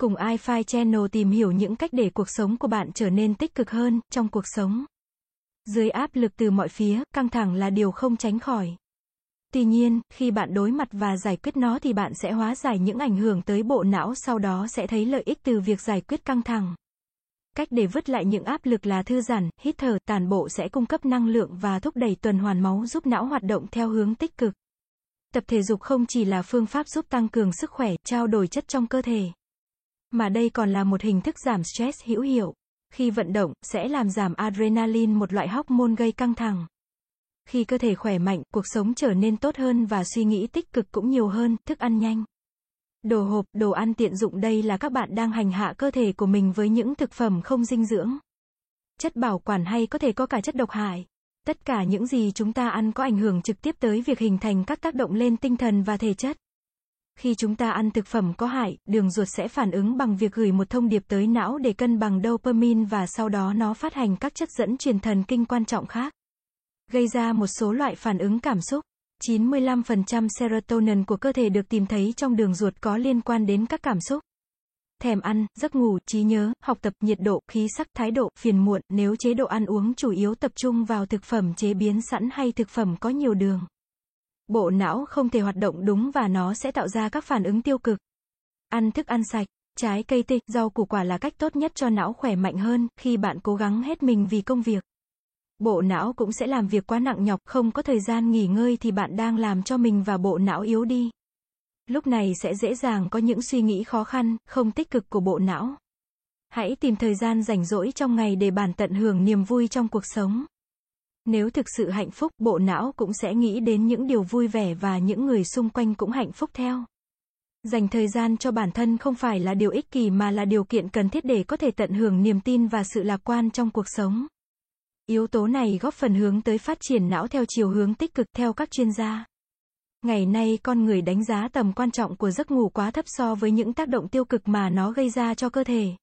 Cùng iFi Channel tìm hiểu những cách để cuộc sống của bạn trở nên tích cực hơn trong cuộc sống. Dưới áp lực từ mọi phía, căng thẳng là điều không tránh khỏi. Tuy nhiên, khi bạn đối mặt và giải quyết nó thì bạn sẽ hóa giải những ảnh hưởng tới bộ não sau đó sẽ thấy lợi ích từ việc giải quyết căng thẳng. Cách để vứt lại những áp lực là thư giãn, hít thở, tàn bộ sẽ cung cấp năng lượng và thúc đẩy tuần hoàn máu giúp não hoạt động theo hướng tích cực. Tập thể dục không chỉ là phương pháp giúp tăng cường sức khỏe, trao đổi chất trong cơ thể, mà đây còn là một hình thức giảm stress hữu hiệu. Khi vận động, sẽ làm giảm adrenaline một loại hormone gây căng thẳng. Khi cơ thể khỏe mạnh, cuộc sống trở nên tốt hơn và suy nghĩ tích cực cũng nhiều hơn, thức ăn nhanh. Đồ hộp, đồ ăn tiện dụng đây là các bạn đang hành hạ cơ thể của mình với những thực phẩm không dinh dưỡng. Chất bảo quản hay có thể có cả chất độc hại. Tất cả những gì chúng ta ăn có ảnh hưởng trực tiếp tới việc hình thành các tác động lên tinh thần và thể chất. Khi chúng ta ăn thực phẩm có hại, đường ruột sẽ phản ứng bằng việc gửi một thông điệp tới não để cân bằng dopamine và sau đó nó phát hành các chất dẫn truyền thần kinh quan trọng khác. Gây ra một số loại phản ứng cảm xúc. 95% serotonin của cơ thể được tìm thấy trong đường ruột có liên quan đến các cảm xúc. Thèm ăn, giấc ngủ, trí nhớ, học tập, nhiệt độ, khí sắc, thái độ, phiền muộn, nếu chế độ ăn uống chủ yếu tập trung vào thực phẩm chế biến sẵn hay thực phẩm có nhiều đường. Bộ não không thể hoạt động đúng và nó sẽ tạo ra các phản ứng tiêu cực. Ăn thức ăn sạch, trái cây tươi, rau củ quả là cách tốt nhất cho não khỏe mạnh hơn khi bạn cố gắng hết mình vì công việc. Bộ não cũng sẽ làm việc quá nặng nhọc, không có thời gian nghỉ ngơi thì bạn đang làm cho mình và bộ não yếu đi. Lúc này sẽ dễ dàng có những suy nghĩ khó khăn, không tích cực của bộ não. Hãy tìm thời gian rảnh rỗi trong ngày để bản tận hưởng niềm vui trong cuộc sống. Nếu thực sự hạnh phúc, bộ não cũng sẽ nghĩ đến những điều vui vẻ và những người xung quanh cũng hạnh phúc theo. Dành thời gian cho bản thân không phải là điều ích kỷ mà là điều kiện cần thiết để có thể tận hưởng niềm tin và sự lạc quan trong cuộc sống. Yếu tố này góp phần hướng tới phát triển não theo chiều hướng tích cực theo các chuyên gia. Ngày nay con người đánh giá tầm quan trọng của giấc ngủ quá thấp so với những tác động tiêu cực mà nó gây ra cho cơ thể.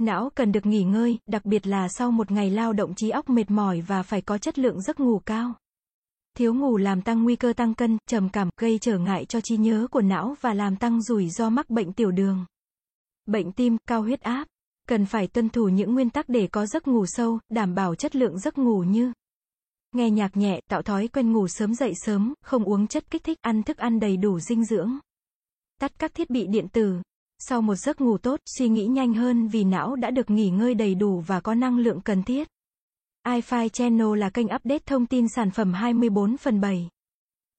Não cần được nghỉ ngơi, đặc biệt là sau một ngày lao động trí óc mệt mỏi và phải có chất lượng giấc ngủ cao. Thiếu ngủ làm tăng nguy cơ tăng cân, trầm cảm, gây trở ngại cho trí nhớ của não và làm tăng rủi ro mắc bệnh tiểu đường. Bệnh tim, cao huyết áp. Cần phải tuân thủ những nguyên tắc để có giấc ngủ sâu, đảm bảo chất lượng giấc ngủ như nghe nhạc nhẹ, tạo thói quen ngủ sớm dậy sớm, không uống chất kích thích, ăn thức ăn đầy đủ dinh dưỡng. Tắt các thiết bị điện tử. Sau một giấc ngủ tốt, suy nghĩ nhanh hơn vì não đã được nghỉ ngơi đầy đủ và có năng lượng cần thiết. iFi Channel là kênh update thông tin sản phẩm 24 phần 7.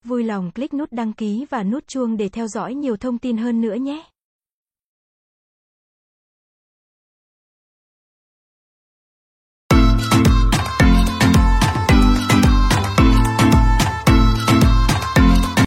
Vui lòng click nút đăng ký và nút chuông để theo dõi nhiều thông tin hơn nữa nhé.